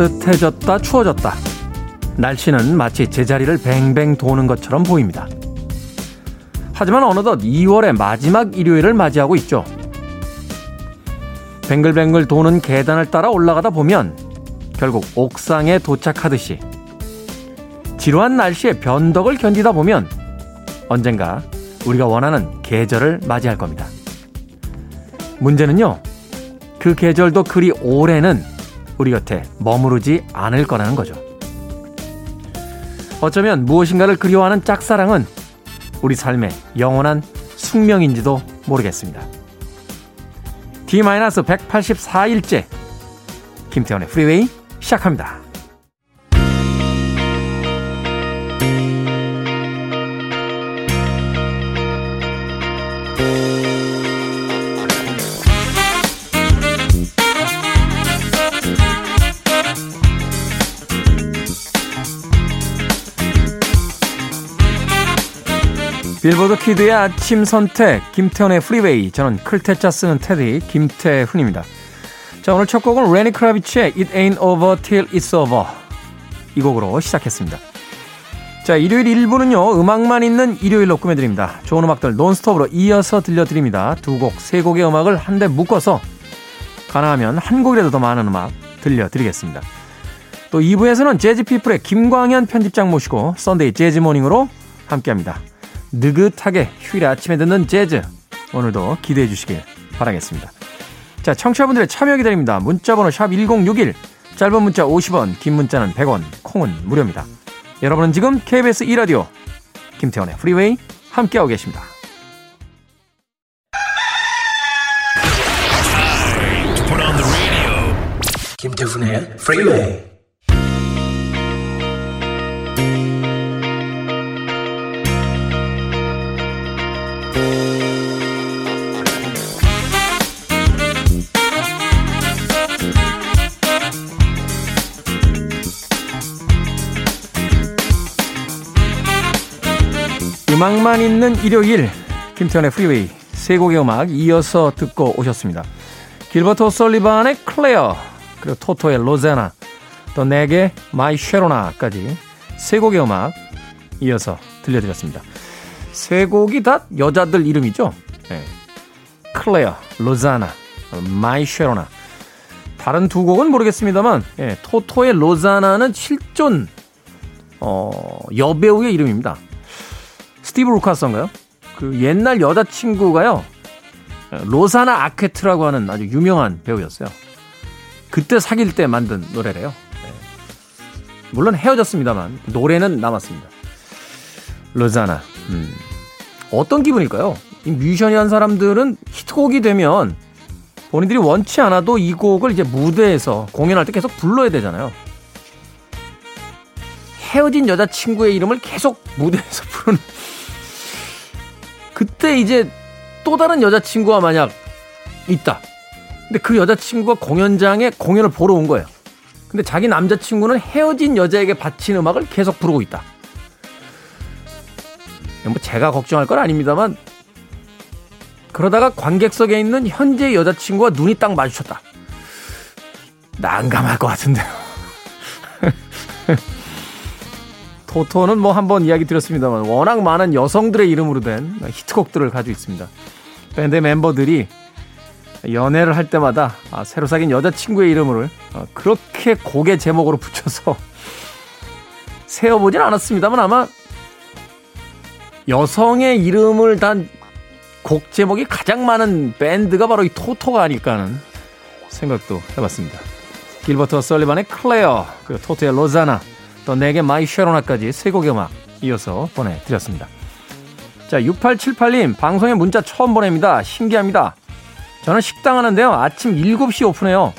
따뜻해졌다 추워졌다. 날씨는 마치 제자리를 뱅뱅 도는 것처럼 보입니다. 하지만 어느덧 2월의 마지막 일요일을 맞이하고 있죠. 뱅글뱅글 도는 계단을 따라 올라가다 보면 결국 옥상에 도착하듯이 지루한 날씨의 변덕을 견디다 보면 언젠가 우리가 원하는 계절을 맞이할 겁니다. 문제는요, 그 계절도 그리 오래는 우리 곁에 머무르지 않을 거라는 거죠. 어쩌면 무엇인가를 그리워하는 짝사랑은 우리 삶의 영원한 숙명인지도 모르겠습니다. D-184일째 김태훈의 프리웨이 시작합니다. 빌보드 Kid의 아침 선택 김태훈의 프리웨이 저는 클 태 자 쓰는 테디 김태훈입니다. 자 오늘 첫 곡은 레니 크라비츠의 It Ain't Over Till It's Over 이 곡으로 시작했습니다. 자 일요일 1부는요 음악만 있는 일요일로 꾸며드립니다. 좋은 음악들 논스톱으로 이어서 들려드립니다. 두 곡, 세 곡의 음악을 한데 묶어서 가능하면 한 곡이라도 더 많은 음악 들려드리겠습니다. 또 2부에서는 재즈피플의 김광현 편집장 모시고 Sunday Jazz Morning으로 함께합니다. 느긋하게 휴일 아침에 듣는 재즈 오늘도 기대해 주시길 바라겠습니다. 자, 청취자분들의 참여 기다립니다. 문자번호 샵 1061, 짧은 문자 50원, 긴 문자는 100원, 콩은 무료입니다. 여러분은 지금 KBS 2라디오 김태훈의 프리웨이 함께하고 계십니다. 김태훈의 프리웨이 일요일 김태훈의 프리웨이 세 곡의 음악 이어서 듣고 오셨습니다. 길버트 설리반의 클레어 그리고 토토의 로자나 또 낵의 My Sharona까지 세 곡의 음악 이어서 들려드렸습니다. 세 곡이 다 여자들 이름이죠. 네. 클레어, 로자나, My Sharona 다른 두 곡은 모르겠습니다만 예, 토토의 로자나는 실존 어, 여배우의 이름입니다. 스티브 루카스인가요? 그 옛날 여자친구가요. 로사나 아케트라고 하는 아주 유명한 배우였어요. 그때 사귈 때 만든 노래래요. 네. 물론 헤어졌습니다만 노래는 남았습니다. 로자나. 음. 어떤 기분일까요? 이 뮤지션이 한 사람들은 히트곡이 되면 본인들이 원치 않아도 이 곡을 이제 무대에서 공연할 때 계속 불러야 되잖아요. 헤어진 여자친구의 이름을 계속 무대에서 부르는 그때 이제 또 다른 여자친구가 만약 있다. 근데 그 여자친구가 공연장에 공연을 보러 온 거예요. 근데 자기 남자친구는 헤어진 여자에게 바친 음악을 계속 부르고 있다. 뭐 제가 걱정할 건 아닙니다만 그러다가 관객석에 있는 현재 여자친구와 눈이 딱 마주쳤다. 난감할 것 같은데요. 토토는 뭐 한번 이야기 드렸습니다만 워낙 많은 여성들의 이름으로 된 히트곡들을 가지고 있습니다. 밴드 멤버들이 연애를 할 때마다 아, 새로 사귄 여자친구의 이름을 어, 그렇게 곡의 제목으로 붙여서 세어보진 않았습니다만 아마 여성의 이름을 단 곡 제목이 가장 많은 밴드가 바로 이 토토가 아닐까 하는 생각도 해봤습니다. 길버트 설리반의 클레어, 그리고 토토의 로자나, 또 낵의 My Sharona까지 세 곡의 음악 이어서 보내드렸습니다. 자, 6878님, 방송에 문자 처음 보냅니다. 신기합니다. 저는 식당 하는데요. 아침 7시 오픈해요.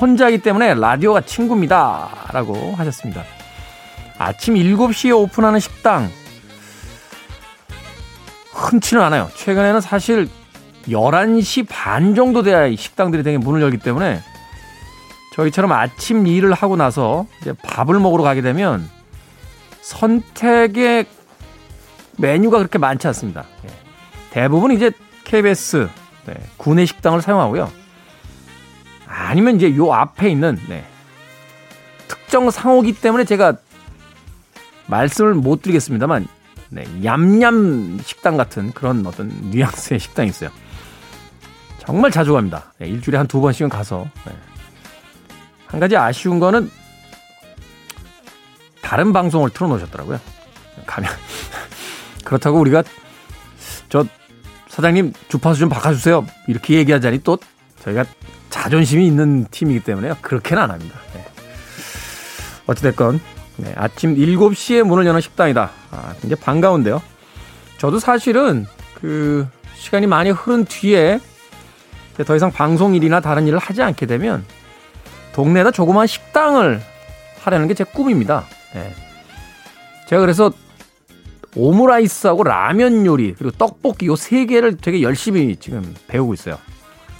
혼자이기 때문에 라디오가 친구입니다. 라고 하셨습니다. 아침 7시에 오픈하는 식당. 흔치는 않아요. 최근에는 사실 11시 반 정도 돼야 식당들이 되게 문을 열기 때문에 저희처럼 아침 일을 하고 나서 이제 밥을 먹으러 가게 되면 선택의 메뉴가 그렇게 많지 않습니다. 예. 대부분 이제 KBS 네, 구내 식당을 사용하고요. 아니면 이제 요 앞에 있는 네, 특정 상호기 때문에 제가 말씀을 못 드리겠습니다만 네, 얌얌 식당 같은 그런 어떤 뉘앙스의 식당이 있어요. 정말 자주 갑니다. 네, 일주일에 한 두 번씩은 가서 네. 한 가지 아쉬운 거는 다른 방송을 틀어놓으셨더라고요. 가면 그렇다고 우리가 저 사장님 주파수 좀 바꿔주세요 이렇게 얘기하자니 또 저희가 자존심이 있는 팀이기 때문에요. 그렇게는 안 합니다. 네. 어찌됐건 네, 아침 7시에 문을 여는 식당이다. 아, 굉장히 반가운데요. 저도 사실은 그 시간이 많이 흐른 뒤에 더 이상 방송 일이나 다른 일을 하지 않게 되면 동네에다 조그마한 식당을 하려는 게 제 꿈입니다. 네. 제가 그래서 오므라이스하고 라면 요리 그리고 떡볶이 요 세 개를 되게 열심히 지금 배우고 있어요.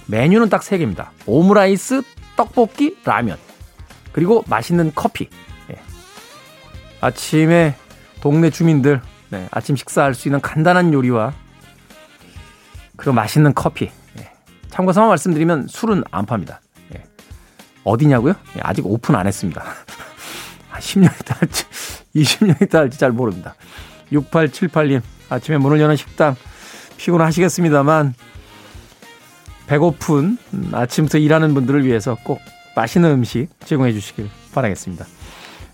메뉴는 딱 세 개입니다. 오므라이스, 떡볶이, 라면. 그리고 맛있는 커피. 네. 아침에 동네 주민들 네, 아침 식사할 수 있는 간단한 요리와 그리고 맛있는 커피. 네. 참고 삼아 말씀드리면 술은 안 팝니다. 네. 어디냐고요? 네, 아직 오픈 안 했습니다. 10년 있다 할지 20년 있다 할지 잘 모릅니다. 6878님 아침에 문을 여는 식당 피곤하시겠습니다만 배고픈 아침부터 일하는 분들을 위해서 꼭 맛있는 음식 제공해 주시길 바라겠습니다.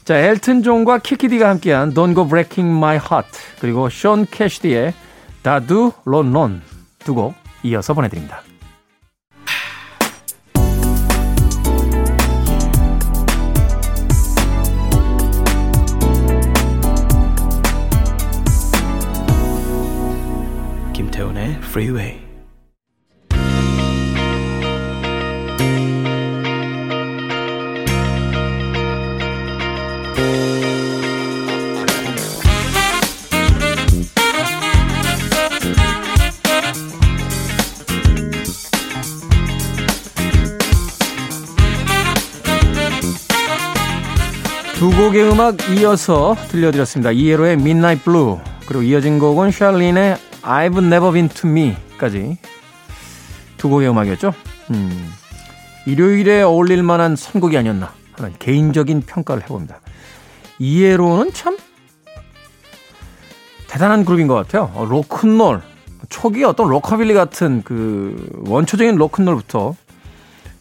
자, 엘튼 존과 키키디가 함께한 Don't Go Breaking My Heart 그리고 션 캐시디의 다두 론론 두곡 이어서 보내드립니다. Freeway. 두 곡의 음악 이어서 들려드렸습니다. 이에로의 Midnight Blue 그리고 이어진 곡은 샬린의 I've Never Been To Me까지 두 곡의 음악이었죠. 음, 일요일에 어울릴 만한 선곡이 아니었나 하는 개인적인 평가를 해봅니다. 이에로는 참 대단한 그룹인 것 같아요. 어, 로큰롤 초기 어떤 로커빌리 같은 그 원초적인 로큰롤부터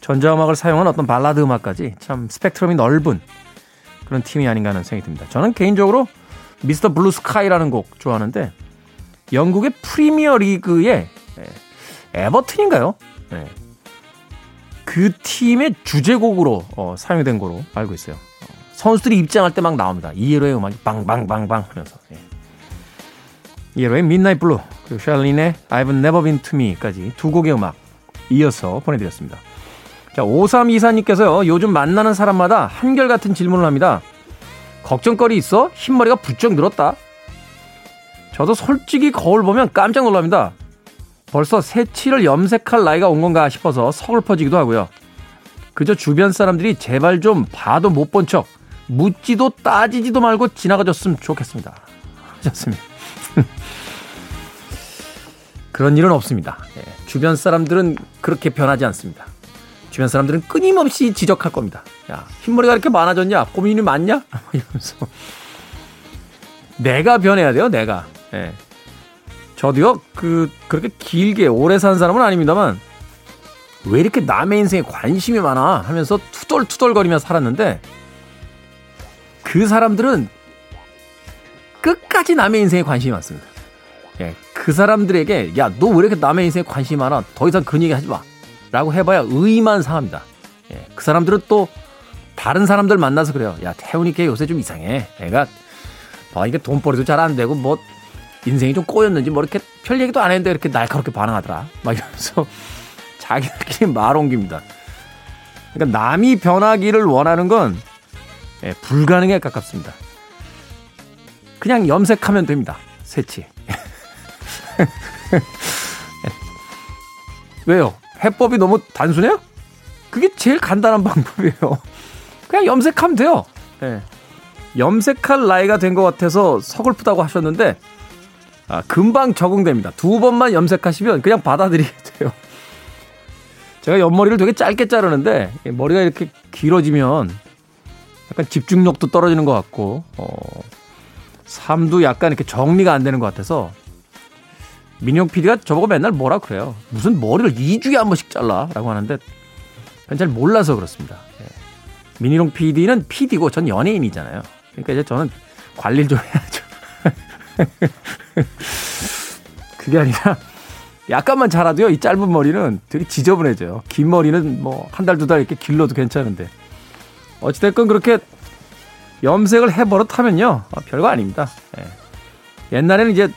전자음악을 사용한 어떤 발라드 음악까지 참 스펙트럼이 넓은 그런 팀이 아닌가 하는 생각이 듭니다. 저는 개인적으로 Mr. Blue Sky라는 곡 좋아하는데 영국의 프리미어 리그의 에버튼인가요? 네. 그 팀의 주제곡으로 어, 사용된 거로 알고 있어요. 어, 선수들이 입장할 때 막 나옵니다. ELO의 음악이 빵빵빵빵 하면서. 예. ELO의 Midnight Blue 그리고 샬린의 I've Never Been To Me까지 두 곡의 음악 이어서 보내드렸습니다. 자, 5324님께서요, 요즘 만나는 사람마다 한결같은 질문을 합니다. 걱정거리 있어? 흰머리가 부쩍 늘었다? 저도 솔직히 거울 보면 깜짝 놀랍니다. 벌써 새치를 염색할 나이가 온 건가 싶어서 서글퍼지기도 하고요. 그저 주변 사람들이 제발 좀 봐도 못 본 척, 묻지도 따지지도 말고 지나가줬으면 좋겠습니다. 하셨습니다. 그런 일은 없습니다. 예, 주변 사람들은 그렇게 변하지 않습니다. 주변 사람들은 끊임없이 지적할 겁니다. 야, 흰머리가 이렇게 많아졌냐? 고민이 많냐? 이러면서. 내가 변해야 돼요, 내가. 예. 저도요, 그, 그렇게 길게 오래 산 사람은 아닙니다만, 왜 이렇게 남의 인생에 관심이 많아? 하면서 투덜투덜거리며 살았는데, 그 사람들은 끝까지 남의 인생에 관심이 많습니다. 예. 그 사람들에게, 야, 너 왜 이렇게 남의 인생에 관심이 많아? 더 이상 그런 얘기 하지 마. 라고 해봐야 의만 상합니다. 예, 그 사람들은 또 다른 사람들 만나서 그래요. 야, 태훈이 걔 요새 좀 이상해. 애가 봐, 이게 돈벌이도 잘 안 되고 뭐 인생이 좀 꼬였는지 뭐 이렇게 별 얘기도 안 했는데 이렇게 날카롭게 반응하더라. 막 이러면서 자기들끼리 말 옮깁니다. 그러니까 남이 변하기를 원하는 건 예, 불가능에 가깝습니다. 그냥 염색하면 됩니다. 새치. 왜요? 해법이 너무 단순해요? 그게 제일 간단한 방법이에요. 그냥 염색하면 돼요. 네. 염색할 나이가 된 것 같아서 서글프다고 하셨는데, 아, 금방 적응됩니다. 두 번만 염색하시면 그냥 받아들이게 돼요. 제가 옆머리를 되게 짧게 자르는데, 머리가 이렇게 길어지면 약간 집중력도 떨어지는 것 같고, 어, 삶도 약간 이렇게 정리가 안 되는 것 같아서 민용 PD가 저보고 맨날 뭐라 그래요. 무슨 머리를 2주에 한 번씩 잘라라고 하는데 잘 몰라서 그렇습니다. 예. 민희룡 PD는 PD고 전 연예인이잖아요. 그러니까 이제 저는 관리를 좀 해야죠. 그게 아니라 약간만 자라도요, 이 짧은 머리는 되게 지저분해져요. 긴 머리는 뭐 한 달, 두달 이렇게 길러도 괜찮은데. 어찌됐건 그렇게 염색을 해버릇하면요, 어, 별거 아닙니다. 예. 옛날에는 이제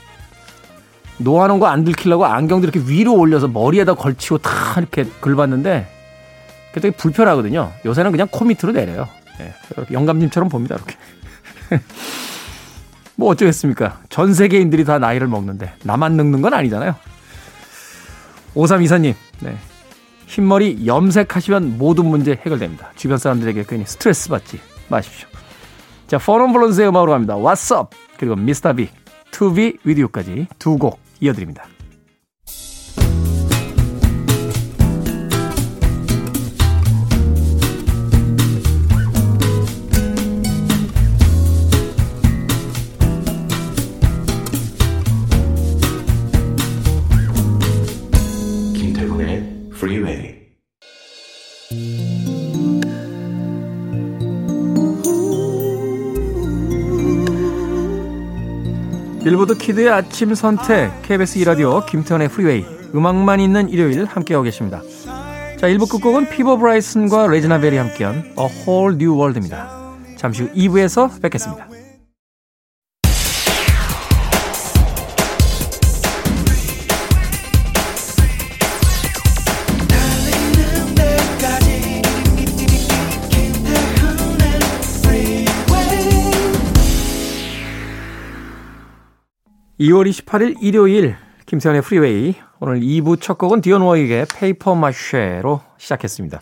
놓아놓은 거안 들키려고 안경도 이렇게 위로 올려서 머리에다 걸치고 다 이렇게 긁었는데 그게 되게 불편하거든요. 요새는 그냥 코 밑으로 내려요. 예. 영감님처럼 봅니다, 이렇게. 뭐 어쩌겠습니까? 전 세계인들이 다 나이를 먹는데 나만 늙는 건 아니잖아요. 오삼이사님, 네. 흰머리 염색하시면 모든 문제 해결됩니다. 주변 사람들에게 괜히 스트레스 받지 마십시오. 자, 포럼 블론스의 음악으로 갑니다. What's up? 그리고 미스터 빅, To Be With You까지 두 곡 이어드립니다. 빌보드 Kid의 아침 선택 KBS 2라디오 김태훈의 프리웨이 음악만 있는 일요일 함께하고 계십니다. 자 1부 끝곡은 피보 브라이슨과 레지나 벨이 함께한 A Whole New World입니다. 잠시 후 2부에서 뵙겠습니다. (2월 28일) 일요일 김태훈의 프리웨이 오늘 2부 첫 곡은 디온 워윅의 Paper Mache로 시작했습니다.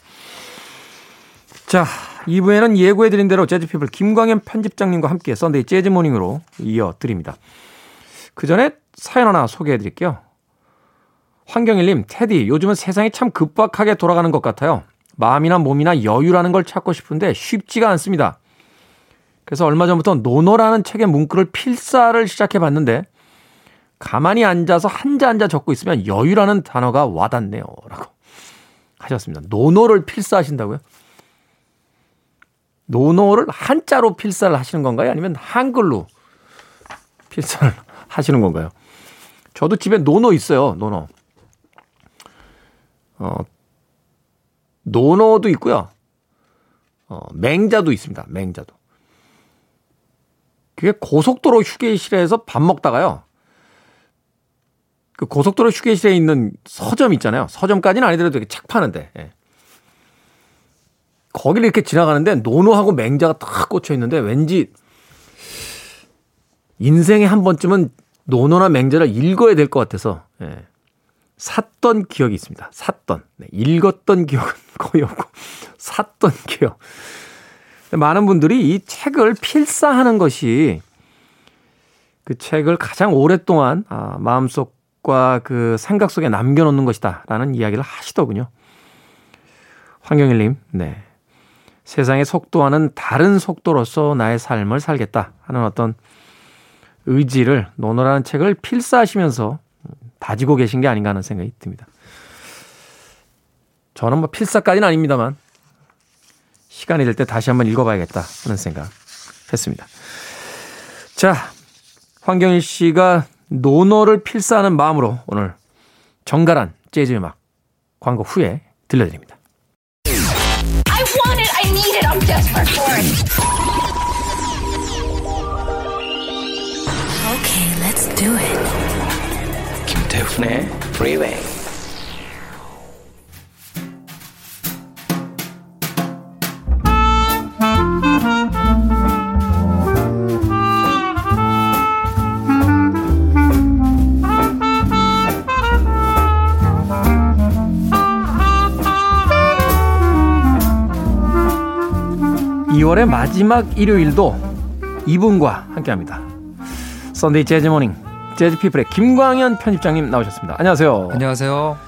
자, 2부에는 예고해드린 대로 재즈피플 김광현 편집장님과 함께 Sunday Jazz Morning으로 이어드립니다. 그 전에 사연 하나 소개해드릴게요. 황경일님, 테디, 요즘은 세상이 참 급박하게 돌아가는 것 같아요. 마음이나 몸이나 여유라는 걸 찾고 싶은데 쉽지가 않습니다. 그래서 얼마 전부터 논어라는 책의 문구를 필사를 시작해 봤는데 가만히 앉아서 한자 한자 적고 있으면 여유라는 단어가 와닿네요. 라고 하셨습니다. 논어를 필사하신다고요? 논어를 한자로 필사를 하시는 건가요? 아니면 한글로 필사를 하시는 건가요? 저도 집에 논어 있어요. 논어. 어, 논어도 있고요. 어, 맹자도 있습니다. 맹자도. 그게 고속도로 휴게실에서 밥 먹다가요. 그 고속도로 휴게실에 있는 서점 있잖아요. 서점까지는 아니더라도 책 파는데. 예. 거기를 이렇게 지나가는데 논어하고 맹자가 딱 꽂혀 있는데 왠지 인생에 한 번쯤은 논어나 맹자를 읽어야 될 것 같아서 예. 샀던 기억이 있습니다. 샀던. 네, 읽었던 기억은 거의 없고 샀던 기억. 많은 분들이 이 책을 필사하는 것이 그 책을 가장 오랫동안 아, 마음속 과 그 생각 속에 남겨놓는 것이다 라는 이야기를 하시더군요. 황경일님, 네. 세상의 속도와는 다른 속도로서 나의 삶을 살겠다 하는 어떤 의지를 논어라는 책을 필사하시면서 다지고 계신 게 아닌가 하는 생각이 듭니다. 저는 뭐 필사까지는 아닙니다만 시간이 될 때 다시 한번 읽어봐야겠다 하는 생각 했습니다. 자, 황경일 씨가 논어를 필사하는 마음으로 오늘 정갈한 재즈 음악 광고 후에 들려드립니다. I want it. I need it. I'm desperate for it. Okay, let's do it. 김태훈의 Freeway. 이월의 마지막 일요일도 이분과 함께합니다. Sunday Jazz Morning 재즈 피플의 김광현 편집장님 나오셨습니다. 안녕하세요. 안녕하세요.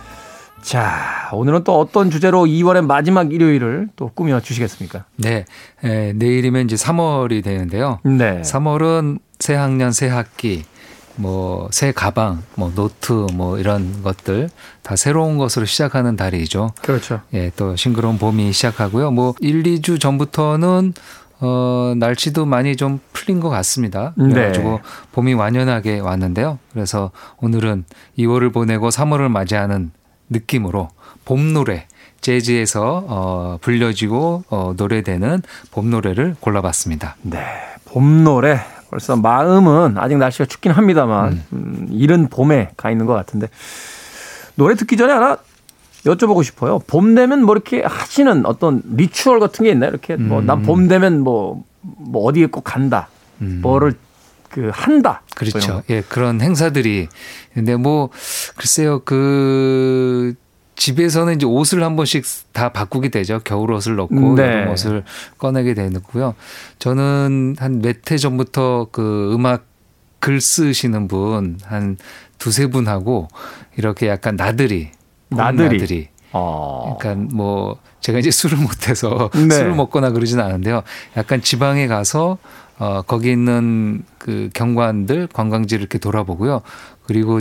자, 오늘은 또 어떤 주제로 2월의 마지막 일요일을 또 꾸며 주시겠습니까? 네. 에, 내일이면 이제 3월이 되는데요. 네. 3월은 새 학년, 새 학기, 뭐, 새 가방, 뭐, 노트, 뭐, 이런 것들 다 새로운 것으로 시작하는 달이죠. 그렇죠. 예, 또 싱그러운 봄이 시작하고요. 뭐, 1, 2주 전부터는 어, 날씨도 많이 좀 풀린 것 같습니다. 네. 그래가지고 봄이 완연하게 왔는데요. 그래서 오늘은 2월을 보내고 3월을 맞이하는 느낌으로 봄 노래, 재즈에서 어, 불려지고 어, 노래되는 봄 노래를 골라봤습니다. 네. 봄 노래. 벌써 마음은 아직 날씨가 춥긴 합니다만, 음, 이른 봄에 가 있는 것 같은데. 노래 듣기 전에 하나 여쭤보고 싶어요. 봄 되면 뭐 이렇게 하시는 어떤 리추얼 같은 게 있나요? 이렇게 뭐 난 봄 되면 뭐, 뭐 어디에 꼭 간다. 뭐를 그 한다. 그렇죠. 거. 예, 그런 행사들이. 근데 뭐, 글쎄요, 그, 집에서는 이제 옷을 한 번씩 다 바꾸게 되죠. 겨울 옷을 넣고 네. 여름 옷을 꺼내게 되고요. 저는 한 몇 해 전부터 그 음악 글 쓰시는 분 한 두세 분하고 이렇게 약간 나들이. 봄 나들이. 나들이. 어. 약간 뭐 제가 이제 술을 못해서 네. 술을 먹거나 그러진 않은데요. 약간 지방에 가서 어 거기 있는 그 경관들 관광지를 이렇게 돌아보고요. 그리고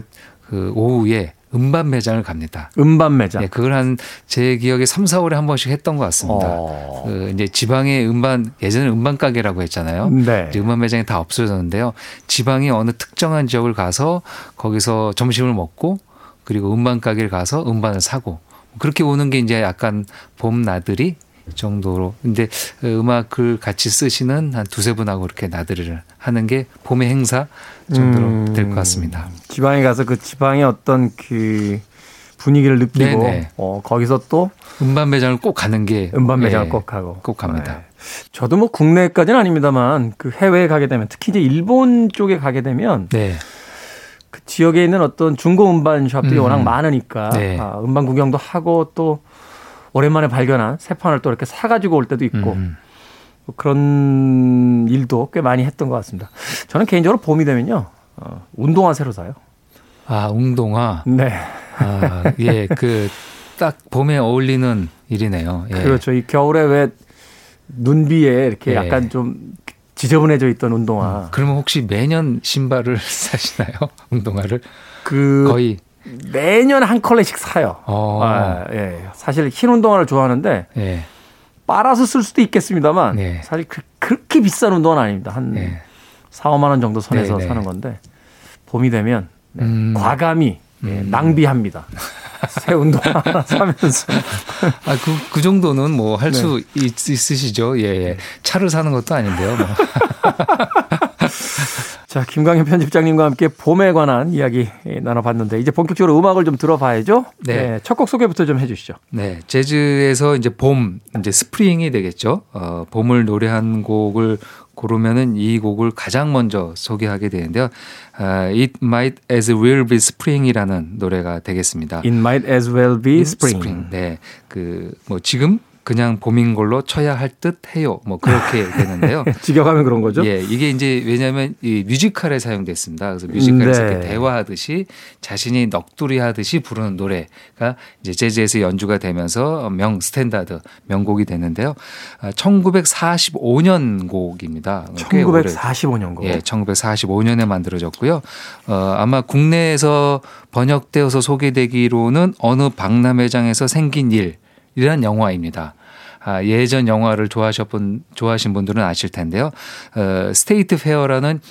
그 오후에 음반 매장을 갑니다. 음반 매장. 네, 그걸 한 제 기억에 3, 4월에 한 번씩 했던 것 같습니다. 어. 그 이제 지방의 음반 예전에 음반 가게라고 했잖아요. 네. 음반 매장이 다 없어졌는데요. 지방의 어느 특정한 지역을 가서 거기서 점심을 먹고 그리고 음반 가게를 가서 음반을 사고 그렇게 오는 게 이제 약간 봄 나들이 정도로 근데 음악을 같이 쓰시는 한 두세 분하고 이렇게 나들이를 하는 게 봄의 행사 정도로 음. 될것 같습니다. 지방에 가서 그 지방의 어떤 그 분위기를 느끼고 네네. 어, 거기서 또 음반 매장을 꼭 가는 게 음반 매장을 예, 꼭 가고 꼭 갑니다. 네. 저도 뭐 국내까지는 아닙니다만 그 해외에 가게 되면 특히 이제 일본 쪽에 가게 되면 네. 그 지역에 있는 어떤 중고 음반 샵들이 음. 워낙 많으니까 네. 아, 음반 구경도 하고 또 오랜만에 발견한 새 판을 또 이렇게 사가지고 올 때도 있고 음. 뭐 그런 일도 꽤 많이 했던 것 같습니다. 저는 개인적으로 봄이 되면요 어, 운동화 새로 사요. 아, 웅동화. 네, 아, 예, 그 딱 봄에 어울리는 일이네요. 예. 그렇죠. 이 겨울에 왜 눈비에 이렇게 예. 약간 좀 지저분해져 있던 운동화 그러면 혹시 매년 신발을 사시나요? 운동화를 그 거의 매년 한 컬레씩 사요. 어. 아, 예. 사실 흰 운동화를 좋아하는데 예. 빨아서 쓸 수도 있겠습니다만 네. 사실 그, 그렇게 비싼 운동화는 아닙니다. 한 예. 4, 5만 원 정도 선에서 네, 네. 사는 건데 봄이 되면 네, 음. 과감히 예, 낭비합니다. 새 운동화 하나 사면서 아, 그, 그 정도는 뭐할 네. 수 있으시죠. 예, 예. 차를 사는 것도 아닌데요. 뭐. 자 김광현 편집장님과 함께 봄에 관한 이야기 예, 나눠봤는데 이제 본격적으로 음악을 좀 들어봐야죠. 네. 첫 곡 소개부터 좀 해주시죠. 네. 재즈에서 이제 봄, 이제 스프링이 되겠죠. 어, 봄을 노래한 곡을 고르면은 이 곡을 가장 먼저 소개하게 되는데요. 아, It Might As Well Be Spring이라는 노래가 되겠습니다. It might as well be spring. 네. 그, 뭐 지금 그냥 봄인 걸로 쳐야 할 듯 해요. 뭐 그렇게 되는데요. 직역하면 그런 거죠. 예, 이게 이제 왜냐하면 이 뮤지컬에 사용됐습니다. 그래서 뮤지컬에서 네. 이렇게 대화하듯이 자신이 넋두리 하듯이 부르는 노래가 이제 재즈에서 연주가 되면서 명 스탠다드 명곡이 되는데요. 아, 1945년 곡입니다. 꽤 오래- 1945년 거. 예, 1945년에 만들어졌고요. 어, 아마 국내에서 번역되어서 소개되기로는 어느 박람회장에서 생긴 일 이란 영화입니다. 아, 예전 영화를 좋아하셨분, 좋아하신 분들은 아실 텐데요. 어, State Fair라는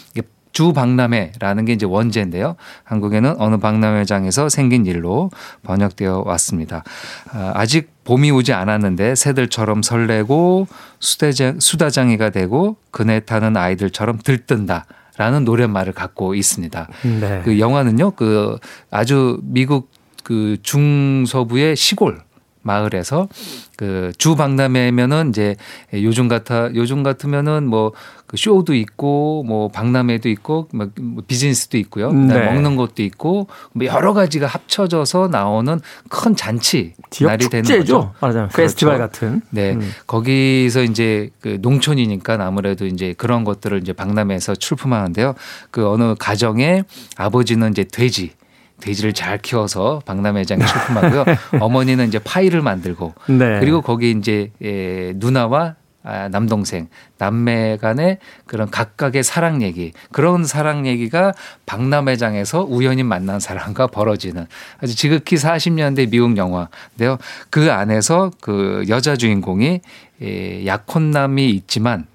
주 박람회라는 게 이제 원제인데요. 한국에는 어느 박람회장에서 생긴 일로 번역되어 왔습니다. 아, 아직 봄이 오지 않았는데 새들처럼 설레고 수다장, 수다장이가 되고 그네 타는 아이들처럼 들뜬다. 라는 노랫말을 갖고 있습니다. 네. 그 영화는요, 그 아주 미국 그 중서부의 시골 마을에서 그 주 박람회면은 이제 요즘 같아 요즘 같으면은 뭐 그 쇼도 있고 뭐 박람회도 있고 뭐 비즈니스도 있고요. 네. 먹는 것도 있고 뭐 여러 가지가 합쳐져서 나오는 큰 잔치 날이 되는 축제죠. 거죠. 말하자면 그렇죠. 페스티벌 같은. 네. 음. 거기서 이제 그 농촌이니까 아무래도 이제 그런 것들을 이제 박람회에서 출품하는데요. 그 어느 가정에 아버지는 이제 돼지, 돼지를 잘 키워서 박람회장에 출품하고요. 어머니는 이제 파이를 만들고 네. 그리고 거기 이제 예, 누나와 아, 남동생, 남매 간의 그런 각각의 사랑 얘기, 그런 사랑 얘기가 박람회장에서 우연히 만난 사람과 벌어지는 아주 지극히 40년대 미국 영화인데요. 그 안에서 그 여자 주인공이 예, 약혼남이 있지만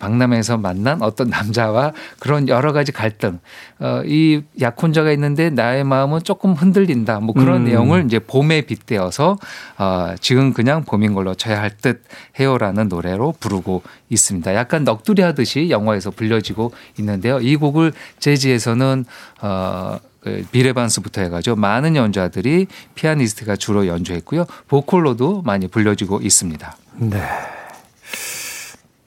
박람회에서 만난 어떤 남자와 그런 여러 가지 갈등, 어, 이 약혼자가 있는데 나의 마음은 조금 흔들린다. 뭐 그런 음. 내용을 이제 봄에 빗대어서 어, 지금 그냥 봄인 걸로 쳐야 할 듯 해요라는 노래로 부르고 있습니다. 약간 넋두리 하듯이 영화에서 불려지고 있는데요. 이 곡을 재즈에서는 어, 그 비레반스부터 해가지고 많은 연주자들이 피아니스트가 주로 연주했고요. 보컬로도 많이 불려지고 있습니다. 네.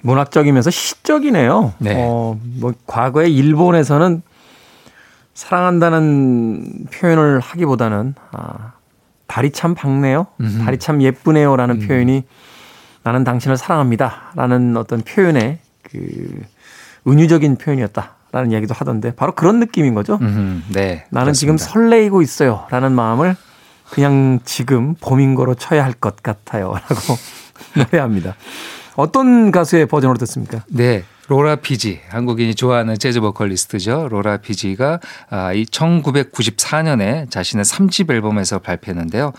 문학적이면서 시적이네요. 네. 어, 뭐 과거에 일본에서는 사랑한다는 표현을 하기보다는 아, 달이 참 밝네요. 음흠. 달이 참 예쁘네요라는 음. 표현이 나는 당신을 사랑합니다라는 어떤 표현의 그 은유적인 표현이었다라는 이야기도 하던데 바로 그런 느낌인 거죠. 음, 네. 나는 지금 그렇습니다. 설레이고 있어요라는 마음을 그냥 지금 봄인 거로 쳐야 할 것 같아요라고 노래합니다. 어떤 가수의 버전으로 듣습니까? 네. 로라 피지 한국인이 좋아하는 재즈 보컬리스트죠. 로라 피지가 아, 이 1994년에 자신의 3집 앨범에서 발표했는데요.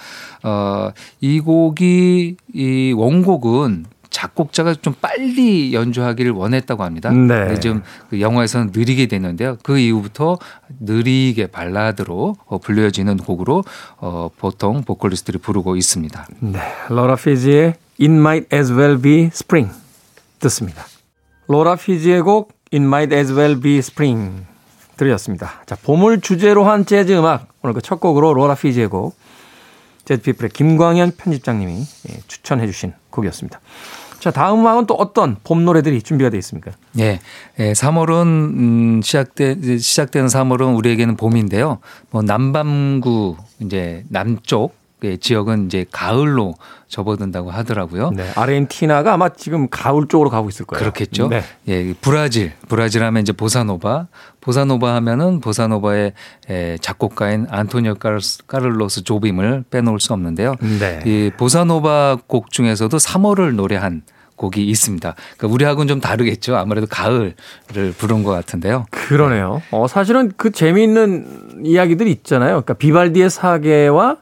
어, 이 곡이 이 원곡은 작곡자가 좀 빨리 연주하기를 원했다고 합니다. 네. 근데 좀그 영화에서는 느리게 되는데요. 그 이후부터 느리게 발라드로 어, 불려지는 곡으로 어, 보통 보컬리스트들이 부르고 있습니다. 네, 로라 피지의 It Might As Well Be Spring 듣습니다. 로라 피지의 곡 It Might As Well Be Spring 들으셨습니다. 자, 봄을 주제로 한 재즈 음악 오늘 그 첫 곡으로 로라 피지의 곡 재즈피플의 김광현 편집장님이 예, 추천해 주신 곡이었습니다. 자, 다음 음악은 또 어떤 봄 노래들이 준비가 되어 있습니까? 예, 예 3월은 음, 시작되 시작되는 3월은 우리에게는 봄인데요. 뭐 남반구 이제 남쪽 의 지역은 이제 가을로 접어든다고 하더라고요. 네, 아르헨티나가 아마 지금 가을 쪽으로 가고 있을 거예요. 그렇겠죠. 네. 예, 브라질, 브라질 하면 이제 보사노바, 보사노바 하면은 보사노바의 에, 작곡가인 안토니오 까를로스 조빔을 빼놓을 수 없는데요. 네. 이 보사노바 곡 중에서도 3월을 노래한 곡이 있습니다. 그러니까 우리하고는 좀 다르겠죠. 아무래도 가을을 부른 것 같은데요. 그러네요. 어, 사실은 그 재미있는 이야기들이 있잖아요. 그러니까 비발디의 사계와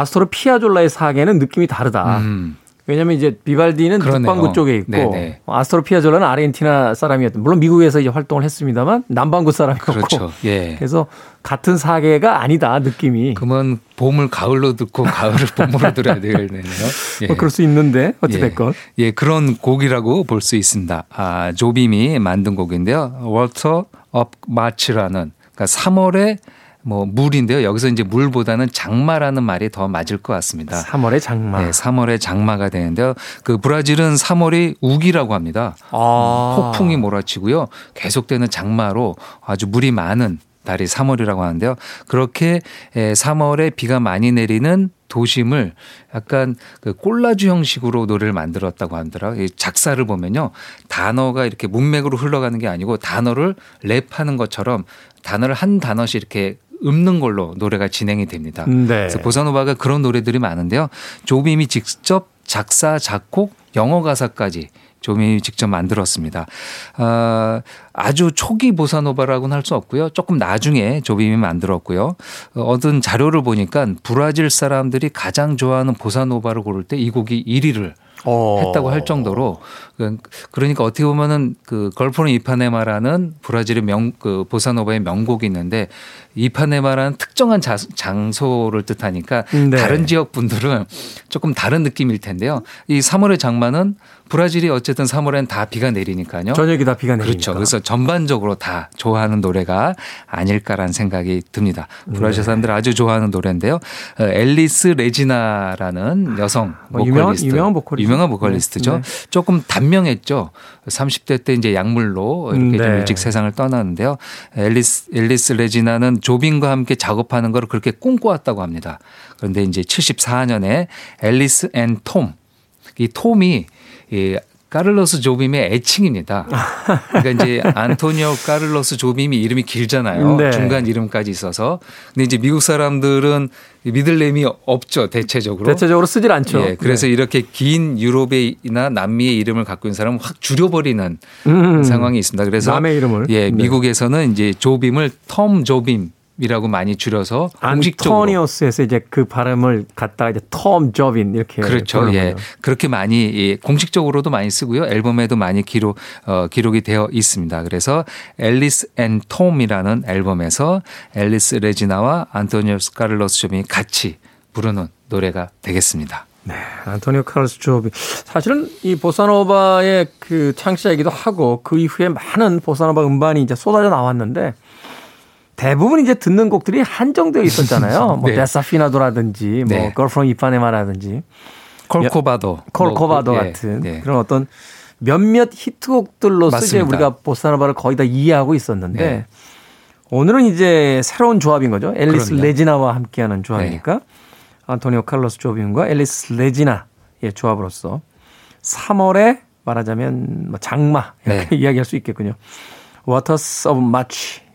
아스토로 피아졸라의 사계는 느낌이 다르다. 음. 왜냐하면 이제 비발디는. 북반구 쪽에 있고 네네. 아스토로 피아졸라는 아르헨티나 사람이었던 물론 미국에서 이제 활동을 했습니다만 남반구 사람이었고 그렇죠. 예. 그래서 같은 사계가 아니다 느낌이 그러면 봄을 가을로 듣고 가을을 봄으로 들어야 되겠네요. 예. 뭐 그럴 수 있는데 어찌 됐건 예, 예, 그런 곡이라고 볼 수 있습니다. 아, 조빔이 만든 곡인데요. Waters of March라는 그러니까 3월에 뭐 물인데요. 여기서 이제 물보다는 장마라는 말이 더 맞을 것 같습니다. 3월의 장마. 네, 3월에 장마가 되는데요. 그 브라질은 3월이 우기라고 합니다. 아. 폭풍이 몰아치고요. 계속되는 장마로 아주 물이 많은 달이 3월이라고 하는데요. 그렇게 3월에 비가 많이 내리는 도심을 약간 그 콜라주 형식으로 노래를 만들었다고 하더라고요. 이 작사를 보면요. 단어가 이렇게 문맥으로 흘러가는 게 아니고 단어를 랩하는 것처럼 단어를 한 단어씩 이렇게 읊는 걸로 노래가 진행이 됩니다. 네. 그래서 보사노바가 그런 노래들이 많은데요. 조빔이 직접 작사, 작곡, 영어 가사까지 조빔이 직접 만들었습니다. 아, 아주 초기 보사노바라고는 할 수 없고요. 조금 나중에 조빔이 만들었고요. 어, 얻은 자료를 보니까 브라질 사람들이 가장 좋아하는 보사노바를 고를 때 이 곡이 1위를 어. 했다고 할 정도로 그- 그러니까 어떻게 보면은 그 Girl from Ipanema라는 브라질의 명 그 보사노바의 명곡이 있는데 이파네마라는 특정한 자- 장소를 뜻하니까 네. 다른 지역 분들은 조금 다른 느낌일 텐데요. 이 3월의 장마는 브라질이 어쨌든 3월엔 다 비가 내리니까요. 전역이 다 비가 내리니까. 그렇죠. 그래서 전반적으로 다 좋아하는 노래가 아닐까라는 생각이 듭니다. 브라질 네. 사람들 아주 좋아하는 노래인데요. 어, 엘리스 레지나라는 여성 뭐 유명한- 보컬리스트, 유명한 보컬이죠. 유명한 보컬리스트죠. 네. 조금 단명했죠. 30대 때 이제 약물로 이렇게 좀 네. 일찍 세상을 떠났는데요. 엘리스 엘리스 레지나는 조빔과 함께 작업하는 걸 그렇게 꿈꿔왔다고 합니다. 그런데 이제 74년에 Elis and Tom, 이 톰이 이 까를로스 조빔의 애칭입니다. 그러니까 이제 안토니오 까를로스 조빔이 이름이 길잖아요. 네. 중간 이름까지 있어서. 근데 이제 미국 사람들은 믿을렘이 없죠, 대체적으로. 대체적으로 쓰질 않죠. 예, 그래서 이렇게 긴 유럽이나 남미의 이름을 갖고 있는 사람은 확 줄여버리는 음. 상황이 있습니다. 그래서 남의 이름을. 예, 네. 미국에서는 이제 조빔을 텀 조빔 이라고 많이 줄여서 공식적으로 안토니오스에서 이제 그 발음을 갖다가 이제 톰 저빈 이렇게 그렇죠. 예. 그렇게 많이 예, 공식적으로도 많이 쓰고요. 앨범에도 많이 기록 어, 기록이 되어 있습니다. 그래서 Elis and Tom이라는 앨범에서 엘리스 레지나와 안토니오 스 카를로스 조빔이 같이 부르는 노래가 되겠습니다. 네, 안토니오 카를로스 조빔. 사실은 이 보사노바의 그 창시자이기도 하고 그 이후에 많은 보사노바 음반이 이제 쏟아져 나왔는데 대부분 이제 듣는 곡들이 한정되어 있었잖아요. 뭐 네. Desafinado라든지 뭐 네. Girl from Ipanema라든지 콜코바도 콜코바도 뭐, 예, 같은 예. 그런 어떤 몇몇 히트곡들로서 이제 맞습니다. 우리가 보사노바를 거의 다 이해하고 있었는데 네. 오늘은 이제 새로운 조합인 거죠. 앨리스 그럼요. 네. 레지나와 함께하는 조합이니까 안토니오 칼로스 조빔과 앨리스 레지나의 조합으로서 3월에 말하자면 뭐 장마 이렇게 네. 이야기할 수 있겠군요. Waters of March 예,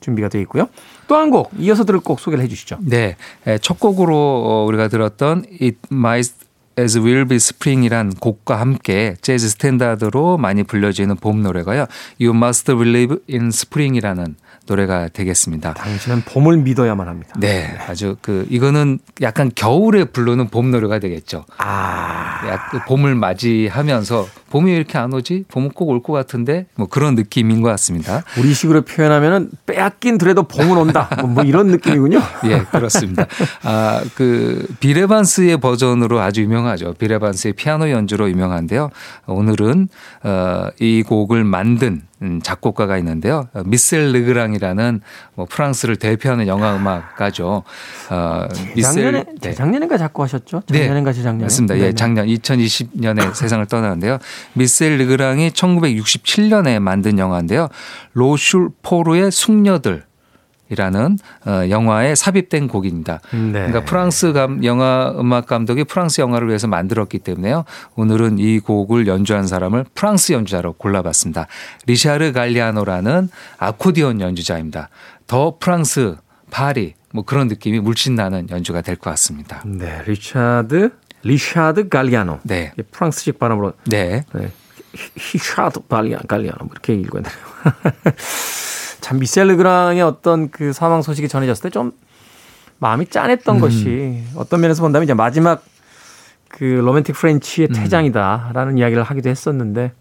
준비가 되어 있고요. 또 한 곡 이어서 들을 곡 소개를 해주시죠. 네. 에, 첫 곡으로 어, 우리가 들었던 It Might As Will Be Spring이란 곡과 함께 재즈 스탠다드로 많이 불려지는 봄 노래가요. You Must Believe in Spring이라는 노래가 되겠습니다. 당신은 봄을 믿어야만 합니다. 네, 아주 그 이거는 약간 겨울에 부르는 봄 노래가 되겠죠. 아, 약그 봄을 맞이하면서 봄이 왜 이렇게 안 오지? 봄은 꼭 올 것 같은데 뭐 그런 느낌인 것 같습니다. 우리식으로 표현하면은 빼앗긴 들에도 봄은 온다. 뭐, 뭐 이런 느낌이군요. 예, 그렇습니다. 아, 그 비레반스의 버전으로 아주 유명하죠. 비레반스의 피아노 연주로 유명한데요. 오늘은 어, 이 곡을 만든 음, 작곡가가 있는데요. 어, 미셀 르그랑이라는 뭐 프랑스를 대표하는 영화 음악가죠. 어, 작년에 네. 재작년인가 작고 하셨죠? 작년인가 재작년에. 맞습니다. 예, 네네. 작년 2020년에 세상을 떠나는데요. 미셀 르그랑이 1967년에 만든 영화인데요. 로슈포르의 숙녀들. 이라는 어, 영화에 삽입된 곡입니다. 네. 그러니까 프랑스 감, 영화 음악 감독이 프랑스 영화를 위해서 만들었기 때문에요. 오늘은 이 곡을 연주한 사람을 프랑스 연주자로 골라봤습니다. 리샤르 갈리아노라는 아코디언 연주자입니다. 더 프랑스 파리 뭐 그런 느낌이 물씬 나는 연주가 될 것 같습니다. 네, 리차드 리샤드 갈리아노. 네. 프랑스식 발음으로 네. 네. 히- 히샤드 갈리아 갈리아노 뭐 이렇게 읽어야 되네요. 참 미셀 르그랑의 어떤 그 사망 소식이 전해졌을 때 좀 마음이 짠했던 음. 것이 어떤 면에서 본다면 이제 마지막 그 romantic French의 음. 퇴장이다라는 이야기를 하기도 했었는데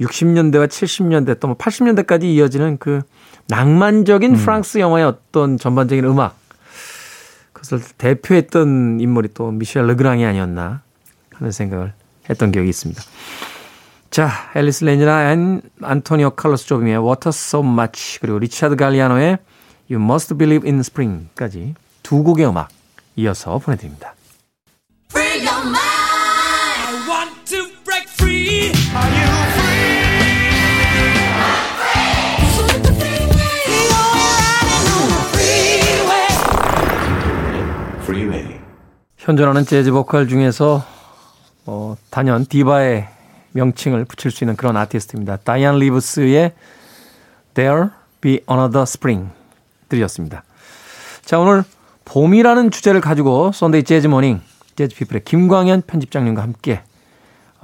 60년대와 70년대 또 뭐 80년대까지 이어지는 그 낭만적인 음. 프랑스 영화의 어떤 전반적인 음악 그것을 대표했던 인물이 또 미셸 르그랑이 아니었나 하는 생각을 했던 기억이 있습니다. 자, 엘리스 레지나 and 안토니오 칼로스 조빔의 Waters of March 그리고 리차드 갈리아노의 You Must Believe in Spring까지 두 곡의 음악 이어서 보내드립니다. 현존하는 재즈 보컬 중에서 어, 단연 디바의 명칭을 붙일 수 있는 그런 아티스트입니다. 다이안 리브스의 There'll Be Another Spring 들으셨습니다. 자 오늘 봄이라는 주제를 가지고 Sunday Jazz Morning Jazz People의 김광현 편집장님과 함께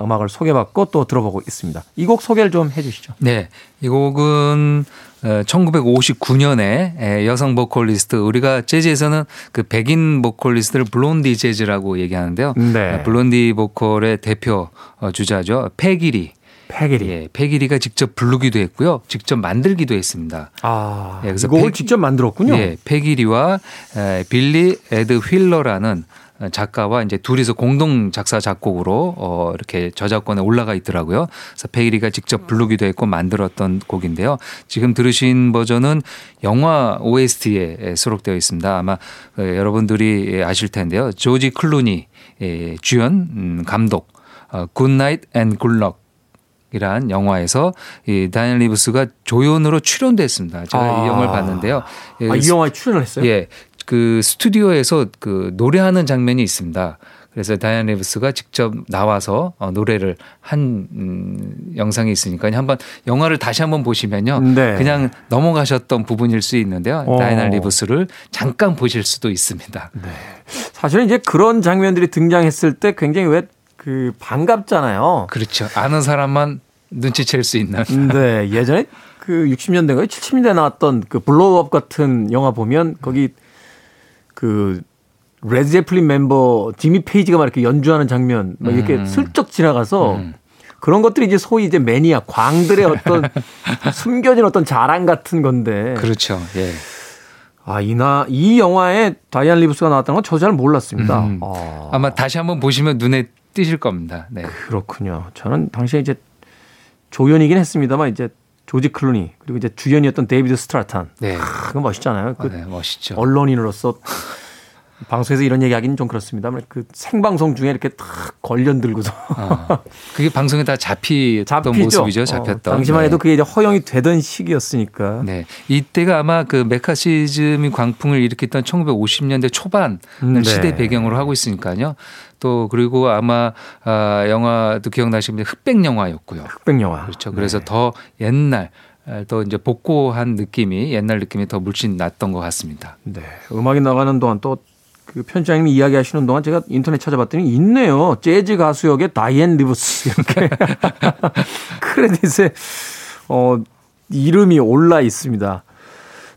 음악을 소개받고 또 들어보고 있습니다. 이 곡 소개를 좀 해주시죠. 네. 이 곡은 1959년에 여성 보컬리스트 우리가 재즈에서는 그 백인 보컬리스트를 blondie 재즈라고 얘기하는데요. 네. blondie 보컬의 대표 어, 주자죠. 페기 리. 페기 리. 예, 페기 리가 직접 부르기도 했고요. 직접 만들기도 했습니다. 아, 예, 그래서 이 곡을 페기- 직접 만들었군요. 예, 페기 리와 에, 빌리 에드 휠러라는 작가와 이제 둘이서 공동 작사 작곡으로 어 이렇게 저작권에 올라가 있더라고요. 그래서 페기 리가 직접 부르기도 했고 만들었던 곡인데요. 지금 들으신 버전은 영화 OST에 수록되어 있습니다. 아마 어, 여러분들이 아실 텐데요. 조지 클루니 예, 주연 음, 감독 어, Good Night and Good Luck 이란 영화에서 이 다이안 리브스가 조연으로 출연됐습니다. 제가 아. 이 영화를 봤는데요. 예, 아, 이 영화에 출연을 했어요? 예. 그 스튜디오에서 그 노래하는 장면이 있습니다. 그래서 다이안 리브스가 직접 나와서 어, 노래를 한 음, 영상이 있으니까 한번 영화를 다시 한번 보시면요. 네. 그냥 넘어가셨던 부분일 수 있는데요. 어. 다이안 리브스를 잠깐 보실 수도 있습니다. 사실은 이제 그런 장면들이 등장했을 때 굉장히 왜 그 반갑잖아요. 그렇죠. 아는 사람만 눈치챌 수 있는. 네, 예전에 그 60년대가 70년대 나왔던 그 Blow-Up 같은 영화 보면 거기 그 Led Zeppelin 멤버 지미 페이지가 막 이렇게 연주하는 장면 막 이렇게 음. 슬쩍 지나가서 그런 것들이 이제 소위 이제 매니아 광들의 어떤 숨겨진 어떤 자랑 같은 건데 그렇죠. 예. 아 이나 이 영화에 다이안 리브스가 나왔다는 건 저 잘 몰랐습니다. 음. 아, 아마 다시 한번 보시면 눈에 띄실 겁니다. 네. 그렇군요. 저는 당시에 이제 조연이긴 했습니다만 이제 조지 클루니 그리고 이제 주연이었던 데이비드 스트라탄 네. 아, 그거 멋있잖아요. 그 아, 네, 멋있죠. 언론인으로서 방송에서 이런 얘기 하기는 좀 그렇습니다만 그 생방송 중에 이렇게 탁 궐련 들고서 어, 그게 방송에 다 잡히던 잡히죠. 모습이죠. 어, 잡혔던. 당시만 해도 네. 그게 이제 허용이 되던 시기였으니까. 네. 이때가 아마 그 메카시즘이 광풍을 일으켰던 1950년대 초반 음, 네. 시대 배경으로 하고 있으니까요. 또 그리고 아마 아, 영화도 기억나시면 흑백 영화였고요. 흑백 영화. 그렇죠. 그래서 네. 더 옛날 또 이제 복고한 느낌이 옛날 느낌이 더 물씬 났던 것 같습니다. 네. 음악이 나가는 동안 또 그 편집장님이 이야기하시는 동안 제가 인터넷 찾아봤더니 있네요. 재즈 가수 역의 다이앤 리브스 이렇게 크레딧에 어 이름이 올라 있습니다.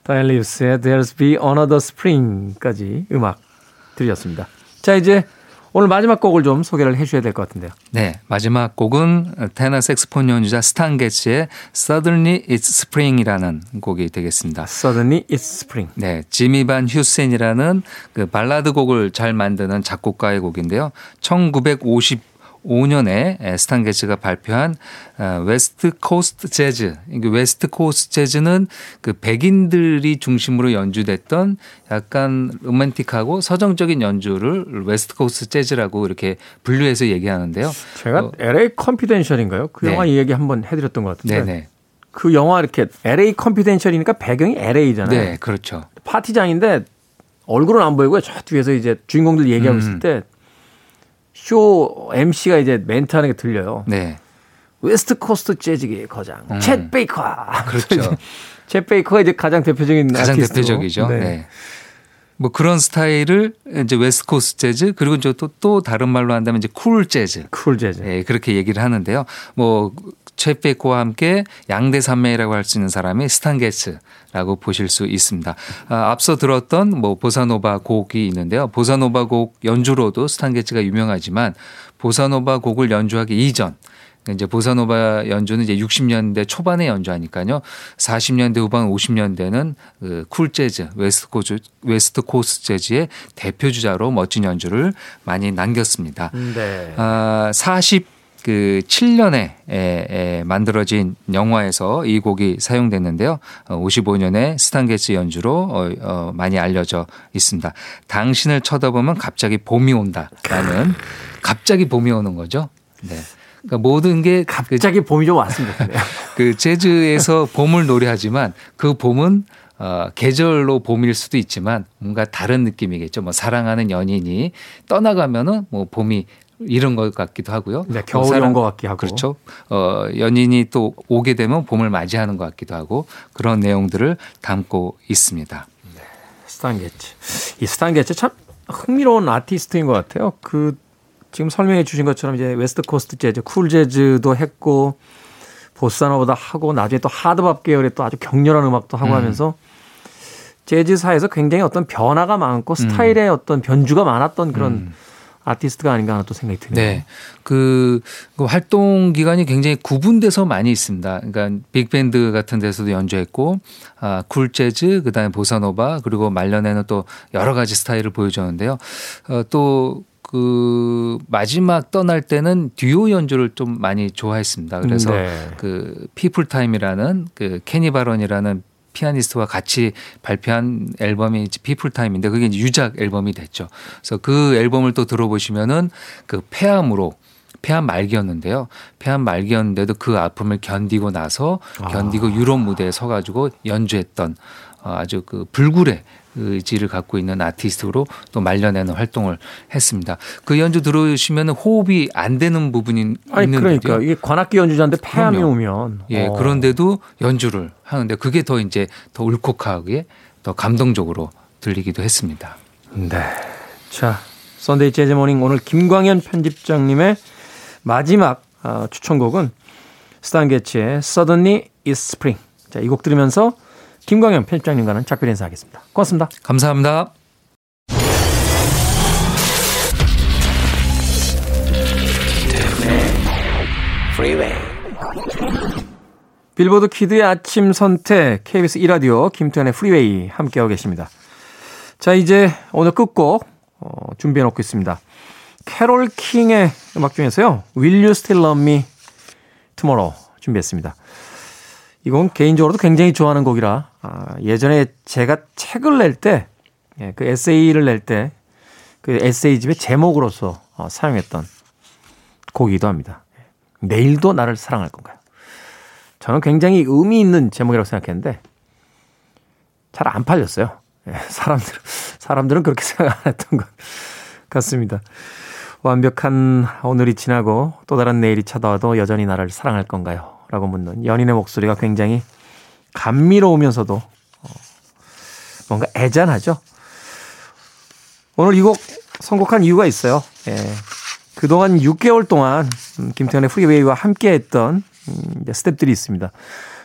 다이앤 리브스의 There'll Be Another Spring까지 음악 들렸습니다. 자 이제 오늘 마지막 곡을 좀 소개를 해주셔야 될 것 같은데요. 네, 마지막 곡은 테너 색스폰 연주자 스탄 게츠의 Suddenly It's Spring이라는 곡이 되겠습니다. Suddenly It's Spring. 네, 지미 반 휴센이라는 그 발라드 곡을 잘 만드는 작곡가의 곡인데요. 1955년에 스탄 게츠가 발표한 어, West Coast 재즈. 이게 West Coast 재즈는 그 백인들이 중심으로 연주됐던 약간 로맨틱하고 서정적인 연주를 West Coast 재즈라고 이렇게 분류해서 얘기하는데요. 제가 어, LA 컨피덴셜인가요? 그 네. 영화 얘기 한번 해드렸던 것 같은데. 네네. 그 영화 이렇게 LA 컨피덴셜이니까 배경이 LA잖아요. 네, 그렇죠. 파티장인데 얼굴은 안 보이고요. 저 뒤에서 이제 주인공들 얘기하고 음. 있을 때 쇼 MC가 이제 멘트하는 게 들려요. 네. West Coast 재즈계의 거장 음. 쳇 베이커. 그렇죠. 쳇 베이커가 이제 가장 대표적인 가장 아티스트로. 대표적이죠. 네. 네. 뭐 그런 스타일을 이제 West Coast 재즈 그리고 이제 또, 또 다른 말로 한다면 이제 쿨 재즈. 쿨 재즈. 예, 그렇게 얘기를 하는데요. 뭐 쳇 베이커와 함께 양대 산맥이라고 할 수 있는 사람이 스탄 게츠라고 보실 수 있습니다. 아, 앞서 들었던 뭐 보사노바 곡이 있는데요. 보사노바 곡 연주로도 스탄 게츠가 유명하지만 보사노바 곡을 연주하기 이전 이제 보사노바 연주는 이제 60년대 초반에 연주하니까요. 40년대 후반 50년대는 그 쿨 재즈, West Coast West Coast 재즈의 대표 주자로 멋진 연주를 많이 남겼습니다. 네. 아, 40 그 7년에 에, 에, 만들어진 영화에서 이 곡이 사용됐는데요. 어, 55년에 스탄 게츠 연주로 어, 어, 많이 알려져 있습니다. 당신을 쳐다보면 갑자기 봄이 온다라는 갑자기 봄이 오는 거죠. 네. 그러니까 모든 게 그, 갑자기 봄이 좀 왔으면 좋겠네요. 그 재즈에서 봄을 노래하지만 그 봄은 어, 계절로 봄일 수도 있지만 뭔가 다른 느낌이겠죠. 뭐 사랑하는 연인이 떠나가면은 뭐 봄이 이런 것 같기도 하고요. 네, 뭐 겨울이 사랑- 온것 같기도 하고. 그렇죠. 어, 연인이 또 오게 되면 봄을 맞이하는 것 같기도 하고 그런 내용들을 담고 있습니다. 스탄 게츠. 이 스탄 게츠 참 흥미로운 아티스트인 것 같아요. 그 지금 설명해 주신 것처럼 이제 West Coast 재즈, 쿨 재즈도 했고 보사노바도 하고 나중에 또 hard bop 계열의 또 아주 격렬한 음악도 하고 음. 하면서 재즈사에서 굉장히 어떤 변화가 많고 스타일의 어떤 변주가 많았던 그런 아티스트가 아닌가 하는 또 생각이 드네요. 네. 그, 그 활동 기간이 굉장히 구분돼서 많이 있습니다. 그러니까 빅밴드 같은 데서도 연주했고, 아, 쿨 재즈, 그 다음에 보사노바, 그리고 말년에는 또 여러 가지 스타일을 보여줬는데요. 어, 또, 그 마지막 떠날 때는 듀오 연주를 좀 많이 좋아했습니다. 그래서 네. 그 People Time이라는 그 케니 바런이라는 피아니스트와 같이 발표한 앨범이 People Time인데 그게 유작 앨범이 됐죠. 그래서 그 앨범을 또 들어보시면은 그 폐암으로 폐암 말기였는데요. 폐암 말기였는데도 그 아픔을 견디고 나서 견디고 유럽 무대에 서가지고 연주했던 어, 아주 그 불굴의 의지를 갖고 있는 아티스트로 또 말년에는 활동을 했습니다. 그 연주 들어오시면 호흡이 안 되는 부분이 아니 있는데요. 그러니까 이게 관악기 연주자인데 폐암이 그럼요. 오면 예, 어. 그런데도 연주를 하는데 그게 더 이제 더 울컥하게 더 감동적으로 들리기도 했습니다. 네. 자, Sunday Jazz Morning 오늘 김광현 편집장님의 마지막 어, 추천곡은 스탄 게츠의 Suddenly It's Spring. 자, 이 곡 들으면서 김광현 편집장님과는 작별 인사하겠습니다. 고맙습니다. 감사합니다. 빌보드 키드의 아침 선택 KBS 1라디오 김태훈의 프리웨이 함께하고 계십니다. 자, 이제 오늘 끝곡 어, 준비해 놓고 있습니다. 캐롤 킹의 음악 중에서요. Will You Still Love Me Tomorrow 준비했습니다. 이건 개인적으로도 굉장히 좋아하는 곡이라 아, 예전에 제가 책을 낼때그 에세이를 낼 때 그 에세이집의 제목으로서 어, 사용했던 곡이기도 합니다. 내일도 나를 사랑할 건가요? 저는 굉장히 의미 있는 제목이라고 생각했는데 잘 안 팔렸어요. 예, 사람들 사람들은 그렇게 생각 안 했던 것 같습니다. 완벽한 오늘이 지나고 또 다른 내일이 찾아와도 여전히 나를 사랑할 건가요? 라고 묻는 연인의 목소리가 굉장히 감미로우면서도 어, 뭔가 애잔하죠. 오늘 이 곡 선곡한 이유가 있어요. 예. 그동안 6개월 동안 음, 김태훈의 프리웨이와 함께 했던 음, 이제 스텝들이 있습니다.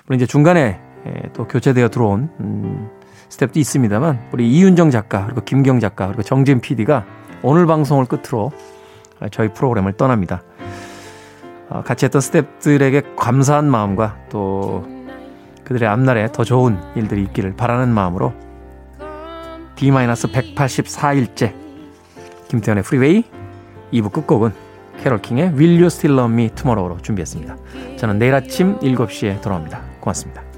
물론 이제 중간에 예, 또 교체되어 들어온 음, 스텝도 있습니다만 우리 이윤정 작가 그리고 김경 작가 그리고 정진 PD가 오늘 방송을 끝으로 저희 프로그램을 떠납니다. 어, 같이 했던 스텝들에게 감사한 마음과 또 그들의 앞날에 더 좋은 일들이 있기를 바라는 마음으로 D-184일째 김태현의 프리웨이 2부 끝곡은 캐롤 킹의 Will You Still Love Me Tomorrow로 준비했습니다. 저는 내일 아침 7시에 돌아옵니다. 고맙습니다.